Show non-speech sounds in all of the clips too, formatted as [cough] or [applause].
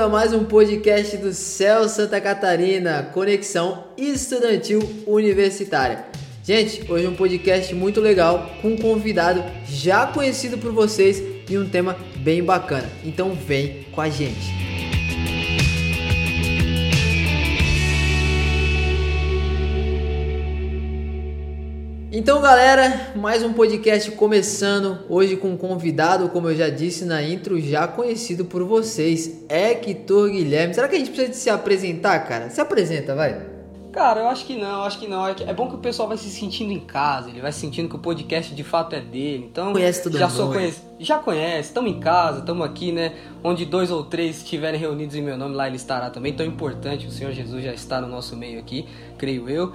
Bem-vindo a mais um podcast do Céu Santa Catarina, Conexão Estudantil Universitária. Gente, hoje é um podcast muito legal com um convidado já conhecido por vocês e um tema bem bacana. Então vem com a gente. Então, galera, mais um podcast começando hoje com um convidado, como eu já disse na intro, já conhecido por vocês, Hector Guilherme. Será que a gente precisa de se apresentar, cara? Se apresenta, vai. Cara, eu acho que não, acho que não. É bom que o pessoal vai se sentindo em casa, ele vai sentindo que o podcast de fato é dele. Então, conhece tudo já sou conhece, já conhece, estamos em casa, estamos aqui, né? Onde dois ou três estiverem reunidos em meu nome, lá ele estará também. Tão importante, o Senhor Jesus já está no nosso meio aqui, creio eu.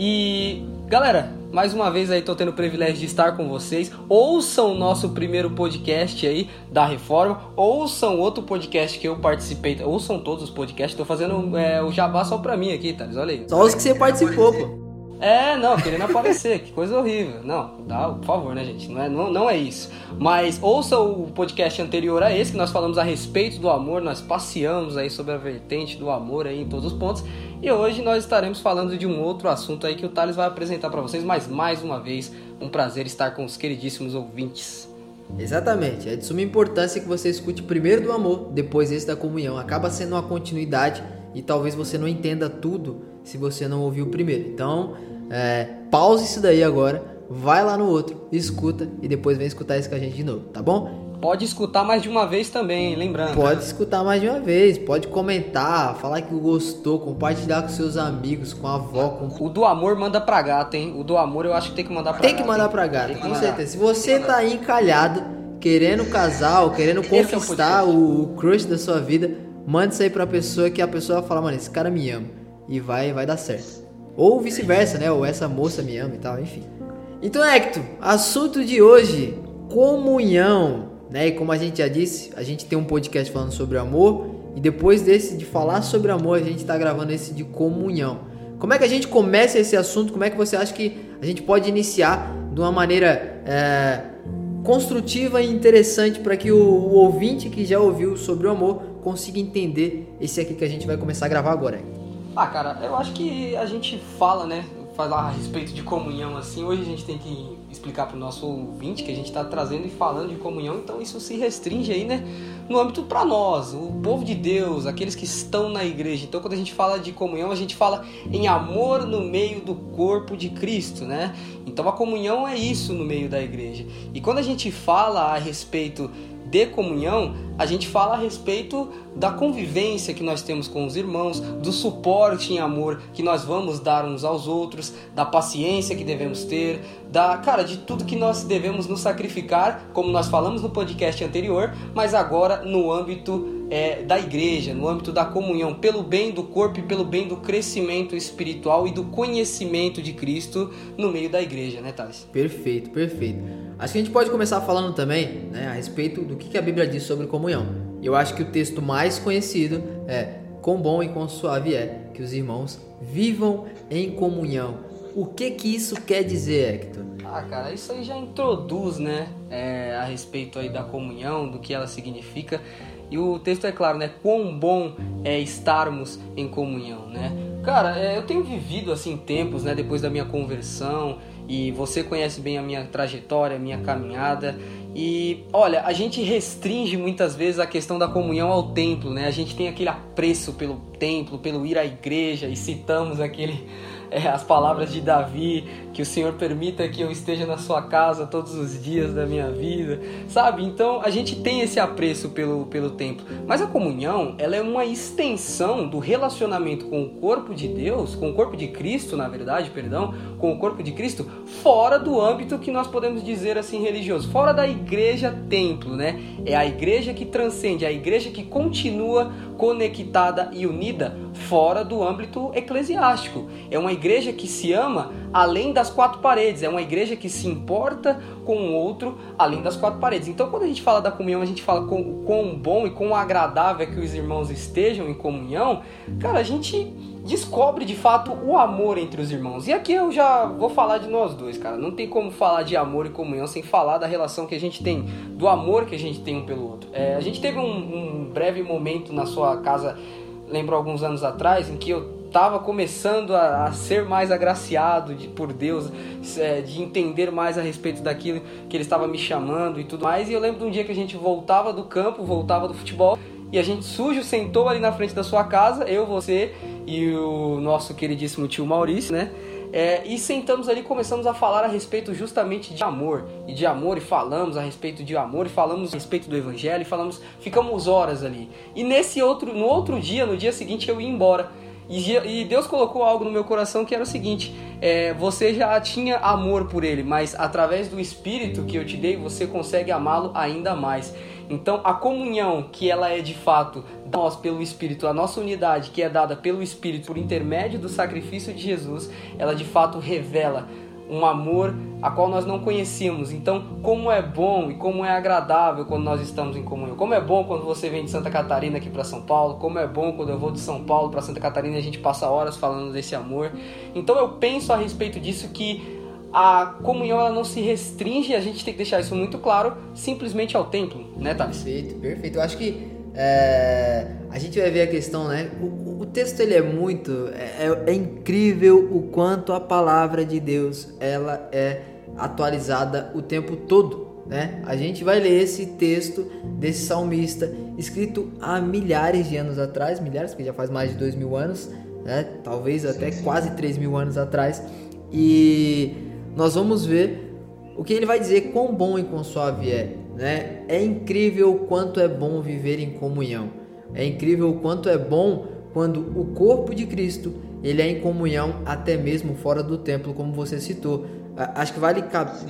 E galera, mais uma vez aí tô tendo o privilégio de estar com vocês. Ouçam o nosso primeiro podcast aí da Reforma, ouçam outro podcast que eu participei, ouçam todos os podcasts. Tô fazendo é, o jabá só pra mim aqui, Thales, olha aí. Só os que você participou, pô. É, não, querendo aparecer, que coisa horrível. Não, dá, por favor, né, gente? Não é, não, não é isso. Mas ouça o podcast anterior a esse, que nós falamos a respeito do amor, nós passeamos aí sobre a vertente do amor aí em todos os pontos. E hoje nós estaremos falando de um outro assunto aí que o Thales vai apresentar para vocês, mas mais uma vez, um prazer estar com os queridíssimos ouvintes. Exatamente, é de suma importância que você escute primeiro do amor, depois esse da comunhão. Acaba sendo uma continuidade e talvez você não entenda tudo se você não ouviu o primeiro. Então, é, pause isso daí agora, vai lá no outro, escuta e depois vem escutar isso com a gente de novo, tá bom? Pode escutar mais de uma vez também, lembrando. Pode escutar mais de uma vez, pode comentar, falar que gostou, compartilhar com seus amigos, com a avó. Com... O do amor manda pra gato, hein? O do amor eu acho que tem que mandar pra tem gato. Tem que mandar pra gato, com certeza. Se você tá aí encalhado, querendo casar ou querendo conquistar é o, o crush da sua vida, mande isso aí pra pessoa que a pessoa vai falar, mano, esse cara me ama. E vai, vai dar certo. Ou vice-versa, né? Ou essa moça me ama e tal, enfim. Então, Hector, assunto de hoje: comunhão. Né? E como a gente já disse, a gente tem um podcast falando sobre amor e depois desse de falar sobre amor, a gente está gravando esse de comunhão. Como é que a gente começa esse assunto? Como é que você acha que a gente pode iniciar de uma maneira é, construtiva e interessante para que o, o, ouvinte que já ouviu sobre o amor consiga entender esse aqui que a gente vai começar a gravar agora? Ah, cara, eu acho que a gente fala, né? Falar a respeito de comunhão assim. Hoje a gente tem que explicar para o nosso ouvinte que a gente está trazendo e falando de comunhão, então isso se restringe aí, né, no âmbito para nós, o povo de Deus, aqueles que estão na igreja. Então, quando a gente fala de comunhão, a gente fala em amor no meio do corpo de Cristo, né? Então, a comunhão é isso no meio da igreja. E quando a gente fala a respeito de comunhão, a gente fala a respeito da convivência que nós temos com os irmãos, do suporte em amor que nós vamos dar uns aos outros, da paciência que devemos ter, da cara de tudo que nós devemos nos sacrificar, como nós falamos no podcast anterior, mas agora no âmbito é, da igreja, no âmbito da comunhão, pelo bem do corpo e pelo bem do crescimento espiritual e do conhecimento de Cristo no meio da igreja, né, Thales? Perfeito, perfeito. Acho que a gente pode começar falando também né, a respeito do que a Bíblia diz sobre comunhão. Eu acho que o texto mais conhecido é quão bom e quão suave é que os irmãos vivam em comunhão. O que que isso quer dizer, Hector? Ah, cara, isso aí já introduz, né, é, a respeito aí da comunhão, do que ela significa. E o texto é claro, né? Quão bom é estarmos em comunhão, né? Cara, é, eu tenho vivido assim tempos, né? Depois da minha conversão e você conhece bem a minha trajetória, a minha caminhada. E olha, a gente restringe muitas vezes a questão da comunhão ao templo, né? A gente tem aquele apreço pelo templo, pelo ir à igreja e citamos aquele [laughs] é, as palavras de Davi, que o Senhor permita que eu esteja na sua casa todos os dias da minha vida, sabe? Então a gente tem esse apreço pelo, pelo templo, mas a comunhão ela é uma extensão do relacionamento com o corpo de Deus, com o corpo de Cristo, na verdade, perdão, com o corpo de Cristo, fora do âmbito que nós podemos dizer assim religioso, fora da igreja templo, né? É a igreja que transcende, é a igreja que continua conectada e unida fora do âmbito eclesiástico. É uma igreja que se ama além das quatro paredes, é uma igreja que se importa com o outro além das quatro paredes. Então, quando a gente fala da comunhão, a gente fala com quão bom e quão agradável é que os irmãos estejam em comunhão, cara, a gente descobre de fato o amor entre os irmãos. E aqui eu já vou falar de nós dois, cara. Não tem como falar de amor e comunhão sem falar da relação que a gente tem, do amor que a gente tem um pelo outro. É, a gente teve um, um breve momento na sua casa, lembro alguns anos atrás, em que eu estava começando a, a, ser mais agraciado de, por Deus, é, de entender mais a respeito daquilo que Ele estava me chamando e tudo mais. E eu lembro de um dia que a gente voltava do campo, voltava do futebol, e a gente sujo sentou ali na frente da sua casa, eu, você e o nosso queridíssimo tio Maurício, né? É, e sentamos ali começamos a falar a respeito justamente de amor e de amor e falamos a respeito de amor e falamos a respeito do evangelho e falamos ficamos horas ali e nesse outro no outro dia no dia seguinte eu ia embora e, Deus colocou algo no meu coração que era o seguinte: é, você já tinha amor por Ele, mas através do Espírito que eu te dei, você consegue amá-lo ainda mais. Então, a comunhão que ela é de fato nós pelo Espírito, a nossa unidade que é dada pelo Espírito por intermédio do sacrifício de Jesus, ela de fato revela um amor a qual nós não conhecíamos. Então, como é bom e como é agradável quando nós estamos em comunhão. Como é bom quando você vem de Santa Catarina aqui para São Paulo, como é bom quando eu vou de São Paulo para Santa Catarina e a gente passa horas falando desse amor. Então, eu penso a respeito disso que a comunhão ela não se restringe, a gente tem que deixar isso muito claro, simplesmente ao templo, né, Thales? Perfeito, perfeito. Eu acho que é, a gente vai ver a questão, né? O, o texto ele é muito, é, é, é, incrível o quanto a palavra de Deus ela é atualizada o tempo todo, né? A gente vai ler esse texto desse salmista escrito há milhares de anos atrás, milhares, porque já faz mais de dois mil anos, né? Talvez até quase três mil anos atrás, e nós vamos ver o que ele vai dizer quão bom e quão suave é. Né? É incrível o quanto é bom viver em comunhão. É incrível o quanto é bom quando o corpo de Cristo ele é em comunhão até mesmo fora do templo, como você citou. Acho que vale,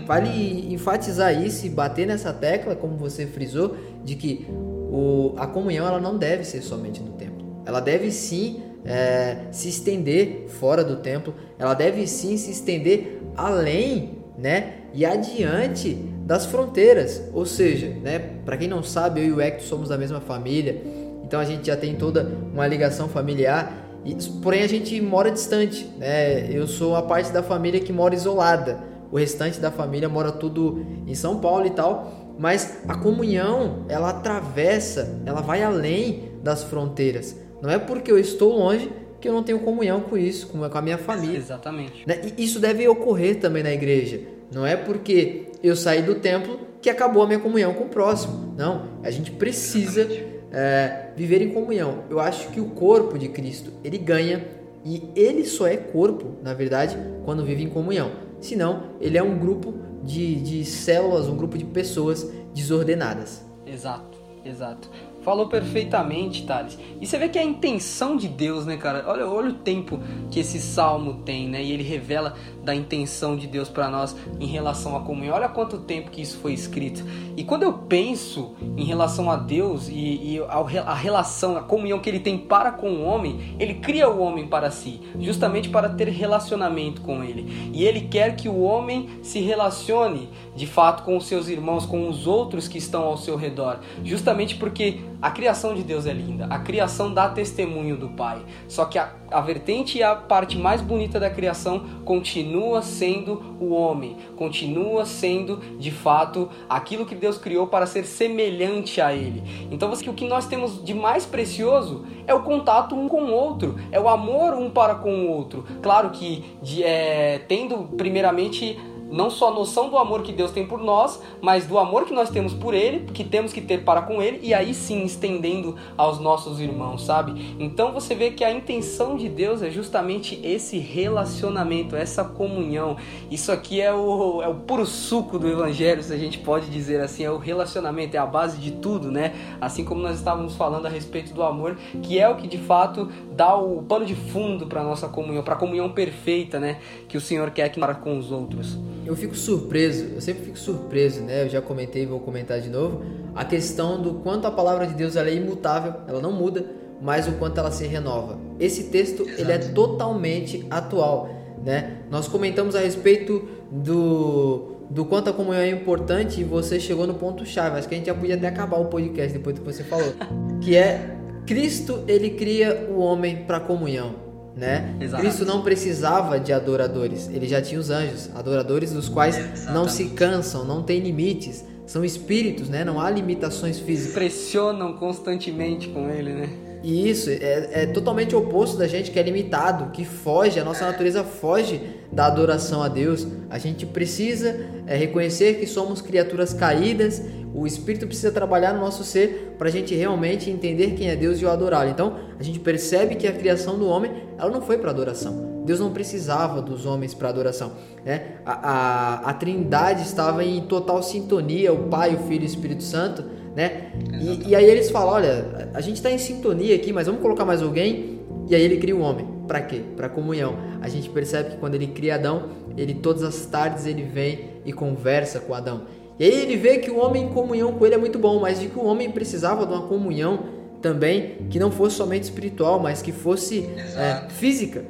vale enfatizar isso e bater nessa tecla, como você frisou, de que o, a comunhão ela não deve ser somente no templo. Ela deve sim é, se estender fora do templo, ela deve sim se estender além né, e adiante das fronteiras. Ou seja, né, para quem não sabe, eu e o Hector somos da mesma família, então a gente já tem toda uma ligação familiar. E, porém, a gente mora distante. Né? Eu sou a parte da família que mora isolada. O restante da família mora tudo em São Paulo e tal. Mas a comunhão, ela atravessa, ela vai além das fronteiras. Não é porque eu estou longe que eu não tenho comunhão com isso, com a minha família. Exatamente. Né? E isso deve ocorrer também na igreja. Não é porque eu saí do templo que acabou a minha comunhão com o próximo. Não, a gente precisa é, viver em comunhão. Eu acho que o corpo de Cristo ele ganha e ele só é corpo, na verdade, quando vive em comunhão. Senão, ele é um grupo de, de células, um grupo de pessoas desordenadas. Exato, exato. Falou perfeitamente, Thales. E você vê que é a intenção de Deus, né, cara? Olha, olha o tempo que esse salmo tem, né? E ele revela da intenção de Deus para nós em relação à comunhão. Olha quanto tempo que isso foi escrito. E quando eu penso em relação a Deus e, e a, relação, a comunhão que ele tem para com o homem, ele cria o homem para si, justamente para ter relacionamento com ele. E ele quer que o homem se relacione de fato com os seus irmãos, com os outros que estão ao seu redor, justamente porque a criação de Deus é linda, a criação dá testemunho do Pai. Só que a, a vertente e a parte mais bonita da criação continua sendo o homem, continua sendo de fato aquilo que Deus criou para ser semelhante a Ele. Então, o que nós temos de mais precioso é o contato um com o outro, é o amor um para com o outro. Claro que de, é, tendo primeiramente não só a noção do amor que Deus tem por nós, mas do amor que nós temos por Ele, que temos que ter para com Ele, e aí sim estendendo aos nossos irmãos, sabe? Então você vê que a intenção de Deus é justamente esse relacionamento, essa comunhão. Isso aqui é o, é o puro suco do Evangelho, se a gente pode dizer assim, é o relacionamento, é a base de tudo, né? Assim como nós estávamos falando a respeito do amor, que é o que de fato dá o pano de fundo para nossa comunhão, para a comunhão perfeita, né? Que o Senhor quer que para com os outros eu fico surpreso, eu sempre fico surpreso, né? Eu já comentei e vou comentar de novo. A questão do quanto a palavra de Deus é imutável, ela não muda, mas o quanto ela se renova. Esse texto ele é totalmente atual. né? Nós comentamos a respeito do do quanto a comunhão é importante e você chegou no ponto chave. Acho que a gente já podia até acabar o podcast depois do que você falou, [laughs] que é Cristo ele cria o homem para comunhão, né? Exato. Cristo não precisava de adoradores, ele já tinha os anjos, adoradores dos quais Exatamente. não se cansam, não tem limites, são espíritos, né? Não há limitações físicas. Pressionam constantemente com ele, né? E isso é, é totalmente oposto da gente que é limitado, que foge, a nossa natureza foge da adoração a Deus. A gente precisa é, reconhecer que somos criaturas caídas, o Espírito precisa trabalhar no nosso ser para a gente realmente entender quem é Deus e o adorá-lo. Então, a gente percebe que a criação do homem ela não foi para adoração. Deus não precisava dos homens para adoração. Né? A, a, a Trindade estava em total sintonia, o Pai, o Filho e o Espírito Santo né? E, e, aí eles falam, olha, a gente está em sintonia aqui, mas vamos colocar mais alguém. E aí ele cria o homem. Para quê? Para comunhão. A gente percebe que quando ele cria Adão, ele todas as tardes ele vem e conversa com Adão. E aí ele vê que o homem em comunhão com ele é muito bom, mas de que o homem precisava de uma comunhão também que não fosse somente espiritual, mas que fosse é, física.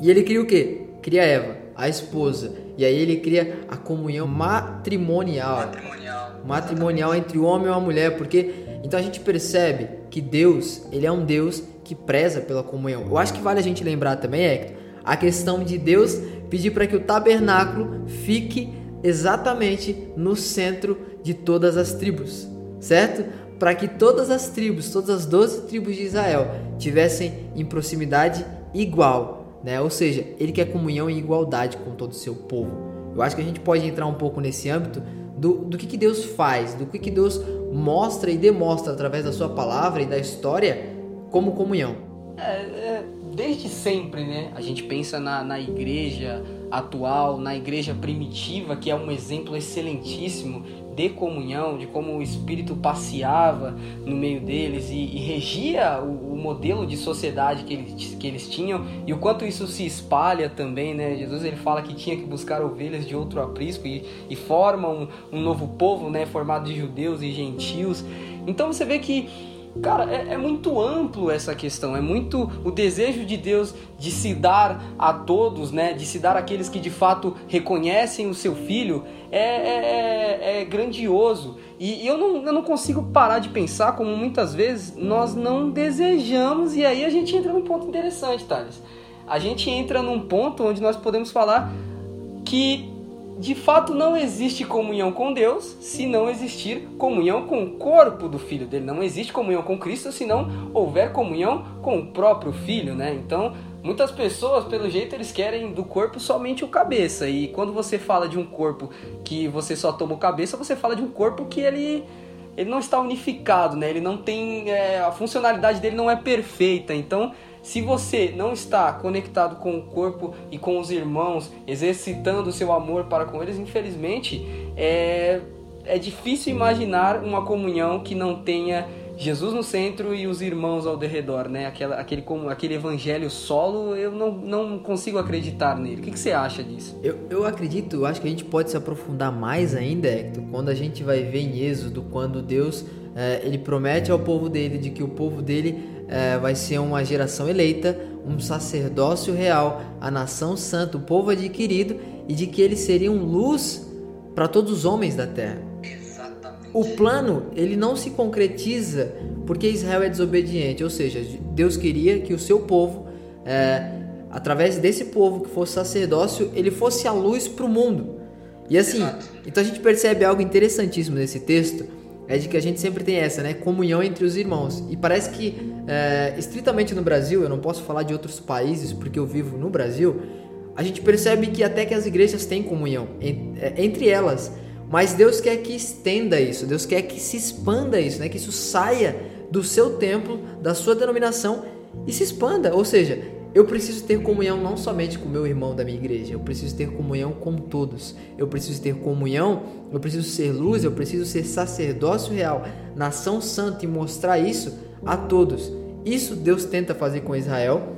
E ele cria o quê? Cria Eva, a esposa. E aí ele cria a comunhão matrimonial. matrimonial matrimonial entre o homem e a mulher, porque então a gente percebe que Deus, ele é um Deus que preza pela comunhão. Eu acho que vale a gente lembrar também, Hector, a questão de Deus pedir para que o tabernáculo fique exatamente no centro de todas as tribos, certo? Para que todas as tribos, todas as 12 tribos de Israel tivessem em proximidade igual, né? Ou seja, ele quer comunhão e igualdade com todo o seu povo. Eu acho que a gente pode entrar um pouco nesse âmbito do, do que, que Deus faz, do que, que Deus mostra e demonstra através da sua palavra e da história como comunhão. É, é, desde sempre, né? A gente pensa na, na igreja atual, na igreja primitiva, que é um exemplo excelentíssimo de comunhão, de como o Espírito passeava no meio deles e, e regia o, o, modelo de sociedade que eles, que eles tinham e o quanto isso se espalha também, né? Jesus ele fala que tinha que buscar ovelhas de outro aprisco e, e forma um, um novo povo, né? Formado de judeus e gentios. Então você vê que Cara, é, é, muito amplo essa questão, é muito o desejo de Deus de se dar a todos, né? De se dar àqueles que de fato reconhecem o seu filho, é, é, é, é grandioso. E, e eu, não, eu não consigo parar de pensar como muitas vezes nós não desejamos, e aí a gente entra num ponto interessante, Thales. A gente entra num ponto onde nós podemos falar que de fato não existe comunhão com Deus se não existir comunhão com o corpo do filho dele. Não existe comunhão com Cristo se não houver comunhão com o próprio filho, né? Então, muitas pessoas, pelo jeito, eles querem do corpo somente o cabeça. E quando você fala de um corpo que você só toma o cabeça, você fala de um corpo que ele ele não está unificado, né? Ele não tem é, a funcionalidade dele não é perfeita. Então, se você não está conectado com o corpo e com os irmãos, exercitando o seu amor para com eles, infelizmente é, é difícil imaginar uma comunhão que não tenha Jesus no centro e os irmãos ao derredor, né? Aquela, aquele, como, aquele evangelho solo, eu não, não consigo acreditar nele. O que, que você acha disso? Eu, eu acredito, acho que a gente pode se aprofundar mais ainda, Hector, quando a gente vai ver em Êxodo, quando Deus é, ele promete ao povo dele de que o povo dele é, vai ser uma geração eleita, um sacerdócio real, a nação santa, o povo adquirido, e de que eles seriam luz para todos os homens da terra. Exatamente. O plano ele não se concretiza porque Israel é desobediente, ou seja, Deus queria que o seu povo, é, através desse povo que fosse sacerdócio, ele fosse a luz para o mundo. E assim, Exato. então a gente percebe algo interessantíssimo nesse texto é de que a gente sempre tem essa, né? Comunhão entre os irmãos. E parece que, é, estritamente no Brasil, eu não posso falar de outros países porque eu vivo no Brasil, a gente percebe que até que as igrejas têm comunhão é, entre elas. Mas Deus quer que estenda isso, Deus quer que se expanda isso, né? Que isso saia do seu templo, da sua denominação e se expanda. Ou seja, eu preciso ter comunhão não somente com meu irmão da minha igreja, eu preciso ter comunhão com todos. Eu preciso ter comunhão, eu preciso ser luz, eu preciso ser sacerdócio real, nação santa e mostrar isso a todos. Isso Deus tenta fazer com Israel.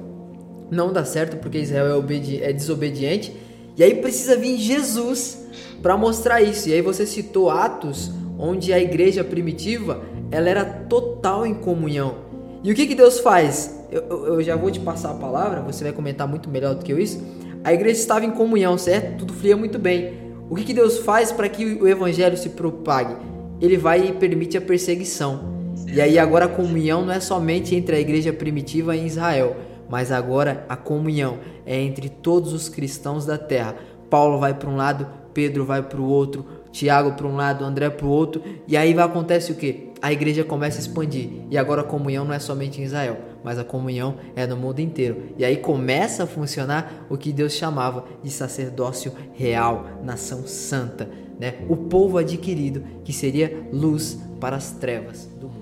Não dá certo porque Israel é, é desobediente. E aí precisa vir Jesus para mostrar isso. E aí você citou Atos, onde a igreja primitiva ela era total em comunhão. E o que, que Deus faz? Eu, eu, eu, já vou te passar a palavra, você vai comentar muito melhor do que eu isso. A igreja estava em comunhão, certo? Tudo fluía muito bem. O que, que Deus faz para que o evangelho se propague? Ele vai e permite a perseguição. E aí agora a comunhão não é somente entre a igreja primitiva em Israel, mas agora a comunhão é entre todos os cristãos da terra. Paulo vai para um lado, Pedro vai para o outro, Tiago para um lado, André para o outro, e aí vai acontece o que? A igreja começa a expandir. E agora a comunhão não é somente em Israel, mas a comunhão é no mundo inteiro. E aí começa a funcionar o que Deus chamava de sacerdócio real, nação santa, né? O povo adquirido que seria luz para as trevas do mundo.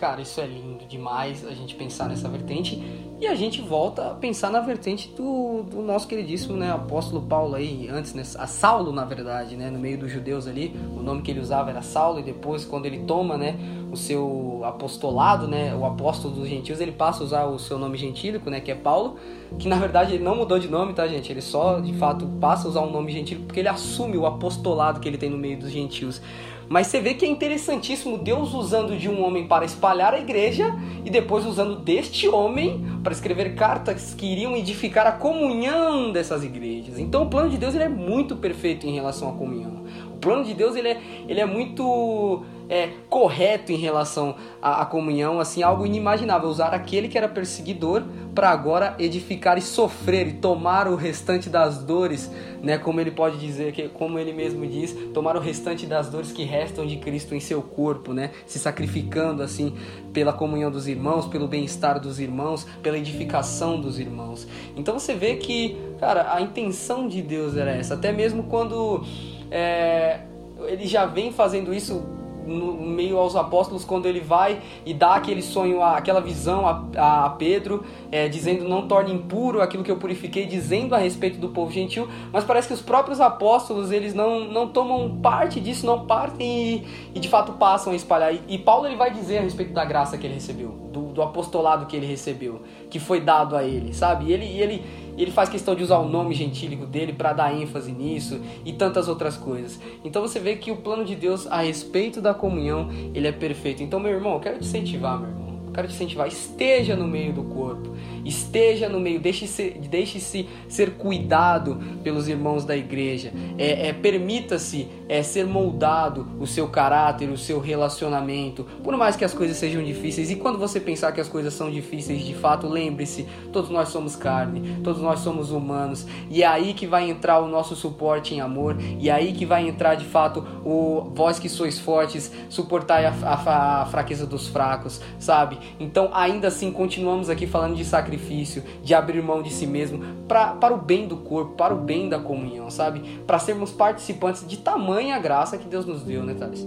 Cara, isso é lindo demais a gente pensar nessa vertente e a gente volta a pensar na vertente do, do nosso queridíssimo né, apóstolo Paulo aí, antes, né, a Saulo na verdade, né, no meio dos judeus ali, o nome que ele usava era Saulo e depois quando ele toma, né, o seu apostolado, né, o apóstolo dos gentios, ele passa a usar o seu nome gentílico, né, que é Paulo, que na verdade ele não mudou de nome, tá, gente? Ele só, de fato, passa a usar um nome gentílico porque ele assume o apostolado que ele tem no meio dos gentios. Mas você vê que é interessantíssimo Deus usando de um homem para espalhar a igreja e depois usando deste homem para escrever cartas que iriam edificar a comunhão dessas igrejas. Então o plano de Deus ele é muito perfeito em relação à comunhão. O plano de Deus ele é, ele é muito é, correto em relação à, à, comunhão, assim, algo inimaginável. Usar aquele que era perseguidor para agora edificar e sofrer e tomar o restante das dores, né? Como ele pode dizer, que, como ele mesmo diz, tomar o restante das dores que restam de Cristo em seu corpo, né? Se sacrificando assim pela comunhão dos irmãos, pelo bem-estar dos irmãos, pela edificação dos irmãos. Então você vê que, cara, a intenção de Deus era essa. Até mesmo quando é, ele já vem fazendo isso no meio aos apóstolos quando ele vai e dá aquele sonho, aquela visão a, a Pedro, é, dizendo não torne impuro aquilo que eu purifiquei, dizendo a respeito do povo gentil, mas parece que os próprios apóstolos eles não, não tomam parte disso, não partem e, e de fato passam a espalhar. E, e, Paulo ele vai dizer a respeito da graça que ele recebeu, do, do apostolado que ele recebeu, que foi dado a ele, sabe? E ele, ele ele faz questão de usar o nome gentílico dele para dar ênfase nisso e tantas outras coisas. Então você vê que o plano de Deus a respeito da comunhão, ele é perfeito. Então, meu irmão, eu quero te incentivar, meu irmão. Eu quero te incentivar, esteja no meio do corpo esteja no meio, deixe-se deixe -se ser cuidado pelos irmãos da igreja, é, é permita-se é, ser moldado o seu caráter, o seu relacionamento, por mais que as coisas sejam difíceis. E quando você pensar que as coisas são difíceis de fato, lembre-se: todos nós somos carne, todos nós somos humanos, e é aí que vai entrar o nosso suporte em amor, e é aí que vai entrar de fato o vós que sois fortes, suportai a, a, a fraqueza dos fracos, sabe? Então, ainda assim, continuamos aqui falando de sacrifício sacrifício, de abrir mão de si mesmo pra, para o bem do corpo, para o bem da comunhão, sabe? Para sermos participantes de tamanha graça que Deus nos deu, né, Thales?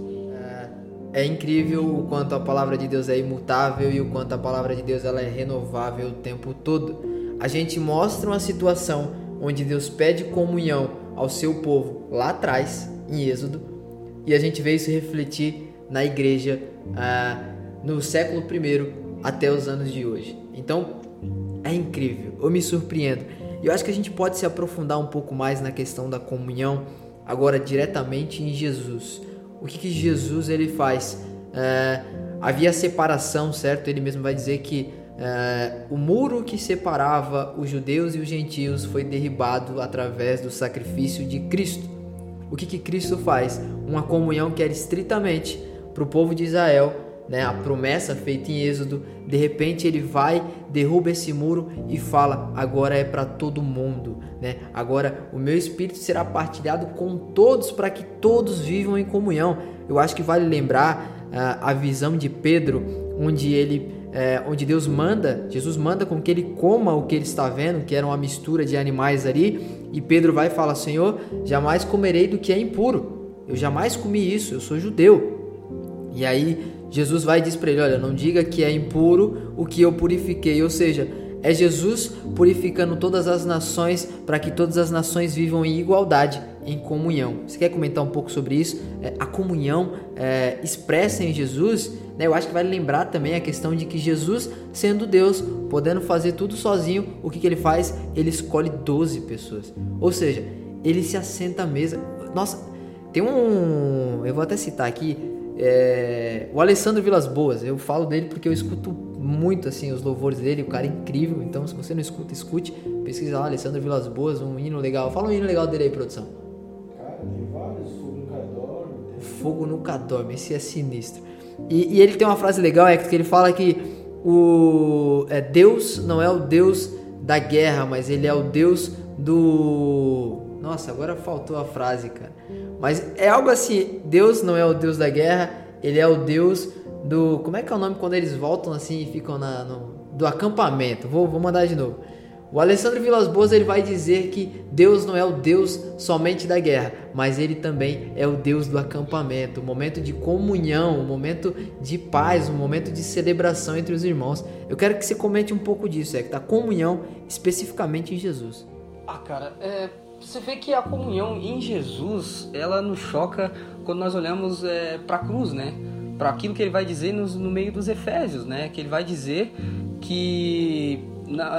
É, é incrível o quanto a palavra de Deus é imutável e o quanto a palavra de Deus ela é renovável o tempo todo. A gente mostra uma situação onde Deus pede comunhão ao seu povo lá atrás, em Êxodo, e a gente vê isso refletir na igreja ah, no século I até os anos de hoje. Então, é incrível, eu me surpreendo. E eu acho que a gente pode se aprofundar um pouco mais na questão da comunhão agora diretamente em Jesus. O que, que Jesus ele faz? É, havia separação, certo? Ele mesmo vai dizer que é, o muro que separava os judeus e os gentios foi derribado através do sacrifício de Cristo. O que, que Cristo faz? Uma comunhão que era estritamente para o povo de Israel né, a promessa feita em Êxodo, de repente ele vai, derruba esse muro e fala: agora é para todo mundo, né? Agora o meu espírito será partilhado com todos para que todos vivam em comunhão. Eu acho que vale lembrar uh, a visão de Pedro, onde ele é, onde Deus manda, Jesus manda com que ele coma o que ele está vendo, que era uma mistura de animais ali, e Pedro vai e fala: Senhor, jamais comerei do que é impuro. Eu jamais comi isso, eu sou judeu. E aí Jesus vai e diz para ele: Olha, não diga que é impuro o que eu purifiquei. Ou seja, é Jesus purificando todas as nações para que todas as nações vivam em igualdade, em comunhão. Você quer comentar um pouco sobre isso? É, a comunhão é, expressa em Jesus, né, eu acho que vale lembrar também a questão de que Jesus, sendo Deus, podendo fazer tudo sozinho, o que, que ele faz? Ele escolhe 12 pessoas. Ou seja, ele se assenta à mesa. Nossa, tem um. Eu vou até citar aqui É, o Alessandro Vilas Boas, eu falo dele porque eu escuto muito assim os louvores dele, o cara é incrível. Então, se você não escuta, escute. Pesquisa lá, Alessandro Vilas Boas, um hino legal. Fala um hino legal dele aí, produção. Cara, tem vários, Fogo Nunca Dorme. Fogo Nunca Dorme, esse é sinistro. E, e, ele tem uma frase legal, é que ele fala que o é, Deus não é o Deus da guerra, mas ele é o Deus do. Nossa, agora faltou a frase, cara. Mas é algo assim: Deus não é o Deus da guerra, ele é o Deus do. Como é que é o nome quando eles voltam assim e ficam na, no, do acampamento? Vou, vou mandar de novo. O Alessandro Vilas Boas ele vai dizer que Deus não é o Deus somente da guerra, mas ele também é o Deus do acampamento, o momento de comunhão, o momento de paz, o momento de celebração entre os irmãos. Eu quero que você comente um pouco disso, é que da comunhão especificamente em Jesus. Ah, cara, é, você vê que a comunhão em Jesus, ela nos choca quando nós olhamos é, para a cruz, né? Para aquilo que ele vai dizer no meio dos Efésios, né? Que ele vai dizer que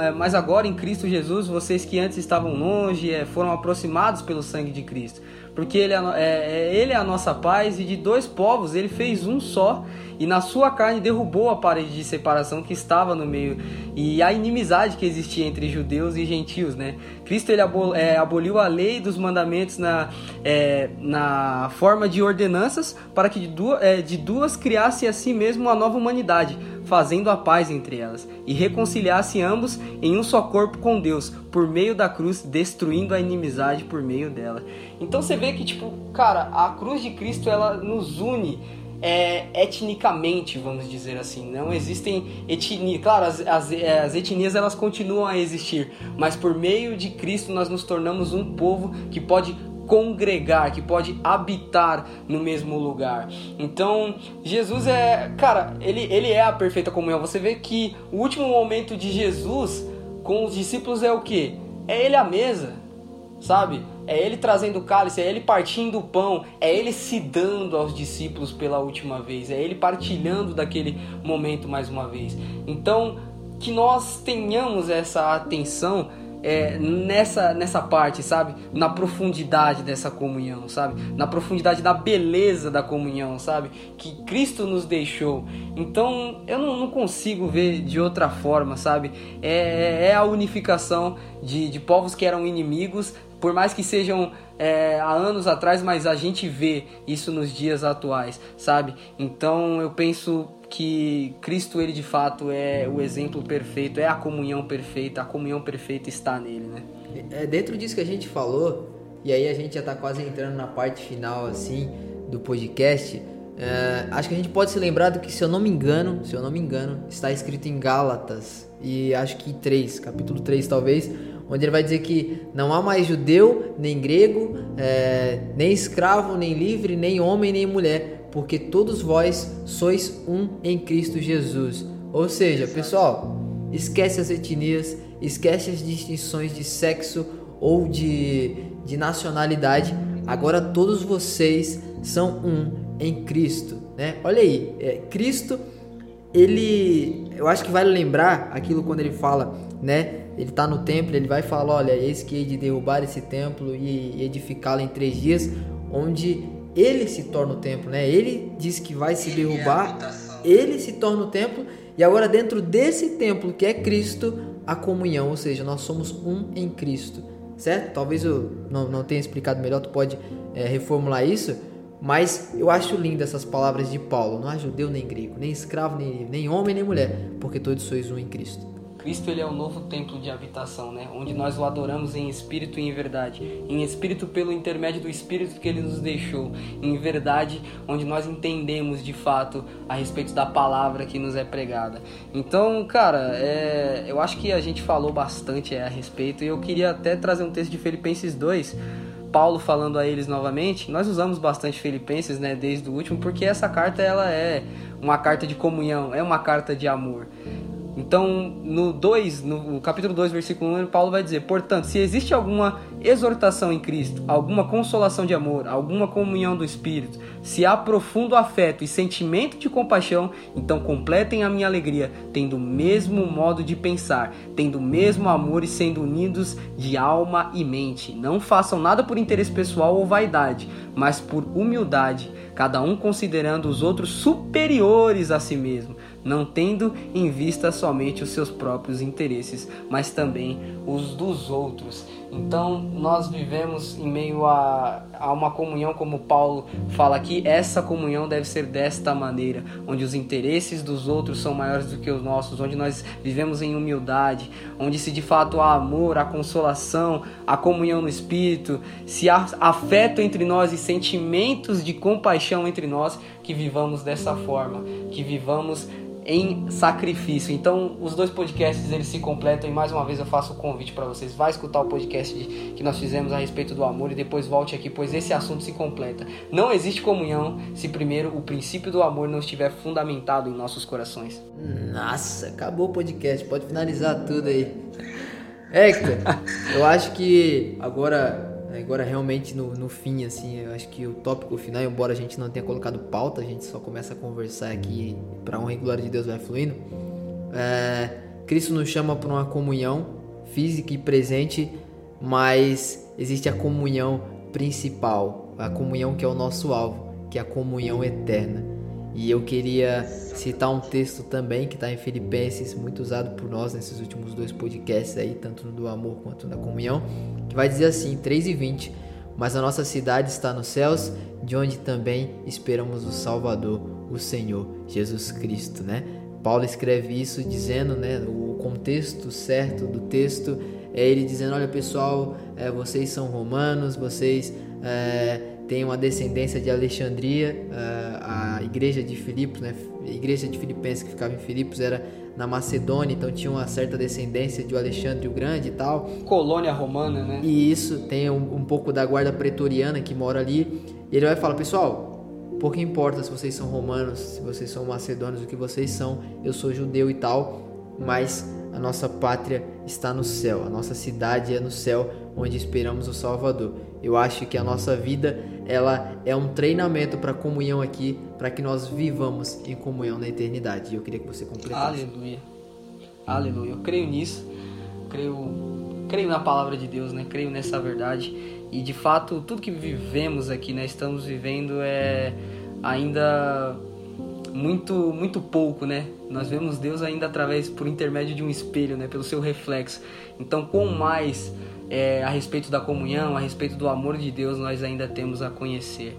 é, mas agora em Cristo Jesus, vocês que antes estavam longe é, foram aproximados pelo sangue de Cristo. Porque ele é, é, ele é a nossa paz e de dois povos ele fez um só e na sua carne derrubou a parede de separação que estava no meio e a inimizade que existia entre judeus e gentios, né? Cristo ele é, aboliu a lei dos mandamentos na, é, na forma de ordenanças para que de duas, é, de duas criasse a si mesmo uma nova humanidade, fazendo a paz entre elas e reconciliasse ambos em um só corpo com Deus por meio da cruz, destruindo a inimizade por meio dela. Então você vê que tipo, cara, a cruz de Cristo ela nos une é, etnicamente, vamos dizer assim. Não existem etnias. Claro, as, as, é, as, etnias elas continuam a existir, mas por meio de Cristo nós nos tornamos um povo que pode congregar, que pode habitar no mesmo lugar. Então, Jesus é, cara, ele, ele é a perfeita comunhão. Você vê que o último momento de Jesus com os discípulos é o que? É ele à mesa, sabe? é ele trazendo o cálice, é ele partindo o pão, é ele se dando aos discípulos pela última vez, é ele partilhando daquele momento mais uma vez. Então, que nós tenhamos essa atenção é, nessa, nessa parte, sabe? Na profundidade dessa comunhão, sabe? Na profundidade da beleza da comunhão, sabe? Que Cristo nos deixou. Então eu não, não consigo ver de outra forma, sabe? É, é a unificação de, de povos que eram inimigos por mais que sejam é, há anos atrás, mas a gente vê isso nos dias atuais, sabe? Então eu penso que Cristo, ele de fato é o exemplo perfeito, é a comunhão perfeita, a comunhão perfeita está nele, né? É dentro disso que a gente falou, e aí a gente já está quase entrando na parte final, assim, do podcast. É, acho que a gente pode se lembrar do que, se eu não me engano, se eu não me engano, está escrito em Gálatas, e acho que 3, capítulo 3 talvez, onde ele vai dizer que não há mais judeu, nem grego, é, nem escravo, nem livre, nem homem, nem mulher, porque todos vós sois um em Cristo Jesus. Ou seja, pessoal, esquece as etnias, esquece as distinções de sexo ou de, de nacionalidade. Agora todos vocês são um em Cristo, né? Olha aí, é, Cristo, ele, eu acho que vale lembrar aquilo quando ele fala, né? ele está no templo, ele vai falar, olha, esse que hei de derrubar esse templo e edificá-lo em três dias, onde ele se torna o templo, né? Ele diz que vai se derrubar, ele se torna o templo e agora dentro desse templo que é Cristo, a comunhão, ou seja, nós somos um em Cristo, certo? Talvez eu não, não tenha explicado melhor, tu pode é, reformular isso, mas eu acho lindo essas palavras de Paulo, não há judeu nem grego, nem escravo, nem, nem homem, nem mulher, porque todos sois um em Cristo. Cristo ele é o novo templo de habitação, né? Onde nós o adoramos em espírito e em verdade. Em espírito pelo intermédio do espírito que ele nos deixou. Em verdade, onde nós entendemos de fato a respeito da palavra que nos é pregada. Então, cara, é... eu acho que a gente falou bastante é, a respeito e eu queria até trazer um texto de Filipenses 2. Paulo falando a eles novamente, nós usamos bastante Filipenses, né, desde o último, porque essa carta ela é uma carta de comunhão, é uma carta de amor. Então, no 2, no capítulo 2, versículo 1, Paulo vai dizer: Portanto, se existe alguma exortação em Cristo, alguma consolação de amor, alguma comunhão do Espírito, se há profundo afeto e sentimento de compaixão, então completem a minha alegria, tendo o mesmo modo de pensar, tendo o mesmo amor e sendo unidos de alma e mente. Não façam nada por interesse pessoal ou vaidade, mas por humildade, cada um considerando os outros superiores a si mesmo não tendo em vista somente os seus próprios interesses, mas também os dos outros. Então, nós vivemos em meio a, a uma comunhão, como Paulo fala aqui, essa comunhão deve ser desta maneira, onde os interesses dos outros são maiores do que os nossos, onde nós vivemos em humildade, onde se de fato há amor, há consolação, há comunhão no espírito, se há afeto entre nós e sentimentos de compaixão entre nós, que vivamos dessa forma, que vivamos em sacrifício. Então, os dois podcasts eles se completam e mais uma vez eu faço o convite para vocês. Vai escutar o podcast que nós fizemos a respeito do amor e depois volte aqui, pois esse assunto se completa. Não existe comunhão se primeiro o princípio do amor não estiver fundamentado em nossos corações. Nossa, acabou o podcast. Pode finalizar tudo aí. Hector, [laughs] eu acho que agora Agora, realmente, no, no fim, assim, eu acho que o tópico final, embora a gente não tenha colocado pauta, a gente só começa a conversar aqui para honra e glória de Deus vai fluindo. É, Cristo nos chama para uma comunhão física e presente, mas existe a comunhão principal, a comunhão que é o nosso alvo, que é a comunhão eterna. E eu queria citar um texto também que está em Filipenses, muito usado por nós nesses últimos dois podcasts aí, tanto no do amor quanto na comunhão, que vai dizer assim, 3 e 20, mas a nossa cidade está nos céus, de onde também esperamos o Salvador, o Senhor Jesus Cristo, né? Paulo escreve isso dizendo, né, o contexto certo do texto é ele dizendo, olha pessoal, é, vocês são romanos, vocês é, tem uma descendência de Alexandria, a igreja de Filipos, né? a igreja de Filipenses que ficava em Filipos era na Macedônia, então tinha uma certa descendência de Alexandre o Grande e tal. Colônia romana, né? E isso, tem um, um pouco da guarda pretoriana que mora ali. E ele vai falar, pessoal, pouco importa se vocês são romanos, se vocês são macedônios, o que vocês são, eu sou judeu e tal, mas a nossa pátria está no céu, a nossa cidade é no céu, onde esperamos o Salvador. Eu acho que a nossa vida ela é um treinamento para comunhão aqui, para que nós vivamos em comunhão na eternidade. E eu queria que você completasse. Aleluia. Aleluia. Eu creio nisso. Creio, creio na palavra de Deus, né? Creio nessa verdade. E de fato, tudo que vivemos aqui, né, estamos vivendo é ainda muito muito pouco, né? Nós vemos Deus ainda através por intermédio de um espelho, né, pelo seu reflexo. Então, com mais é, a respeito da comunhão, a respeito do amor de Deus, nós ainda temos a conhecer.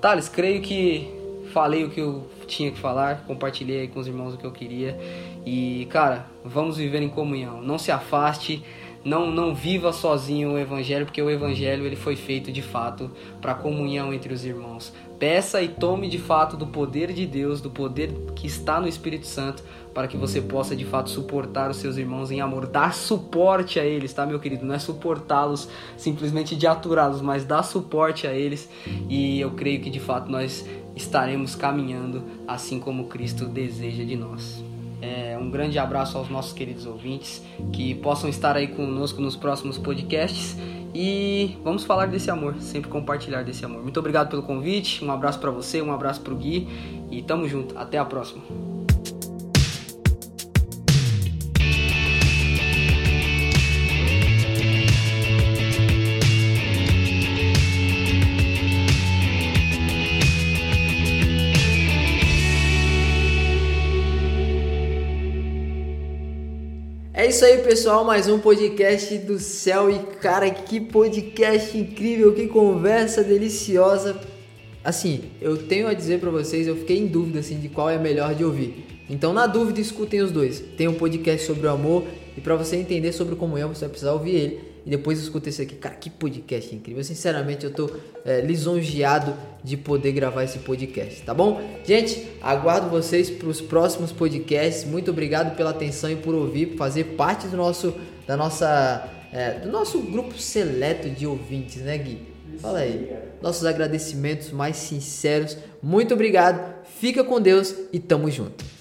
Thales, creio que falei o que eu tinha que falar, compartilhei com os irmãos o que eu queria. E, cara, vamos viver em comunhão. Não se afaste, não não viva sozinho o evangelho, porque o evangelho ele foi feito de fato para comunhão entre os irmãos. Peça e tome de fato do poder de Deus, do poder que está no Espírito Santo, para que você possa de fato suportar os seus irmãos em amor, dar suporte a eles, tá, meu querido? Não é suportá-los simplesmente de aturá-los, mas dar suporte a eles. E eu creio que de fato nós estaremos caminhando assim como Cristo deseja de nós. É, um grande abraço aos nossos queridos ouvintes que possam estar aí conosco nos próximos podcasts e vamos falar desse amor, sempre compartilhar desse amor. Muito obrigado pelo convite, um abraço para você, um abraço para o Gui e tamo junto. Até a próxima. Isso aí, pessoal. Mais um podcast do céu. E cara, que podcast incrível, que conversa deliciosa. Assim, eu tenho a dizer para vocês, eu fiquei em dúvida assim de qual é melhor de ouvir. Então, na dúvida, escutem os dois. Tem um podcast sobre o amor e para você entender sobre comunhão, você vai precisar ouvir ele e depois escuta esse aqui. Cara, que podcast incrível. Sinceramente, eu tô é, lisonjeado de poder gravar esse podcast, tá bom? Gente, aguardo vocês para os próximos podcasts. Muito obrigado pela atenção e por ouvir, por fazer parte do nosso, da nossa, é, do nosso grupo seleto de ouvintes, né, Gui? Fala aí. Nossos agradecimentos mais sinceros. Muito obrigado. Fica com Deus e tamo junto.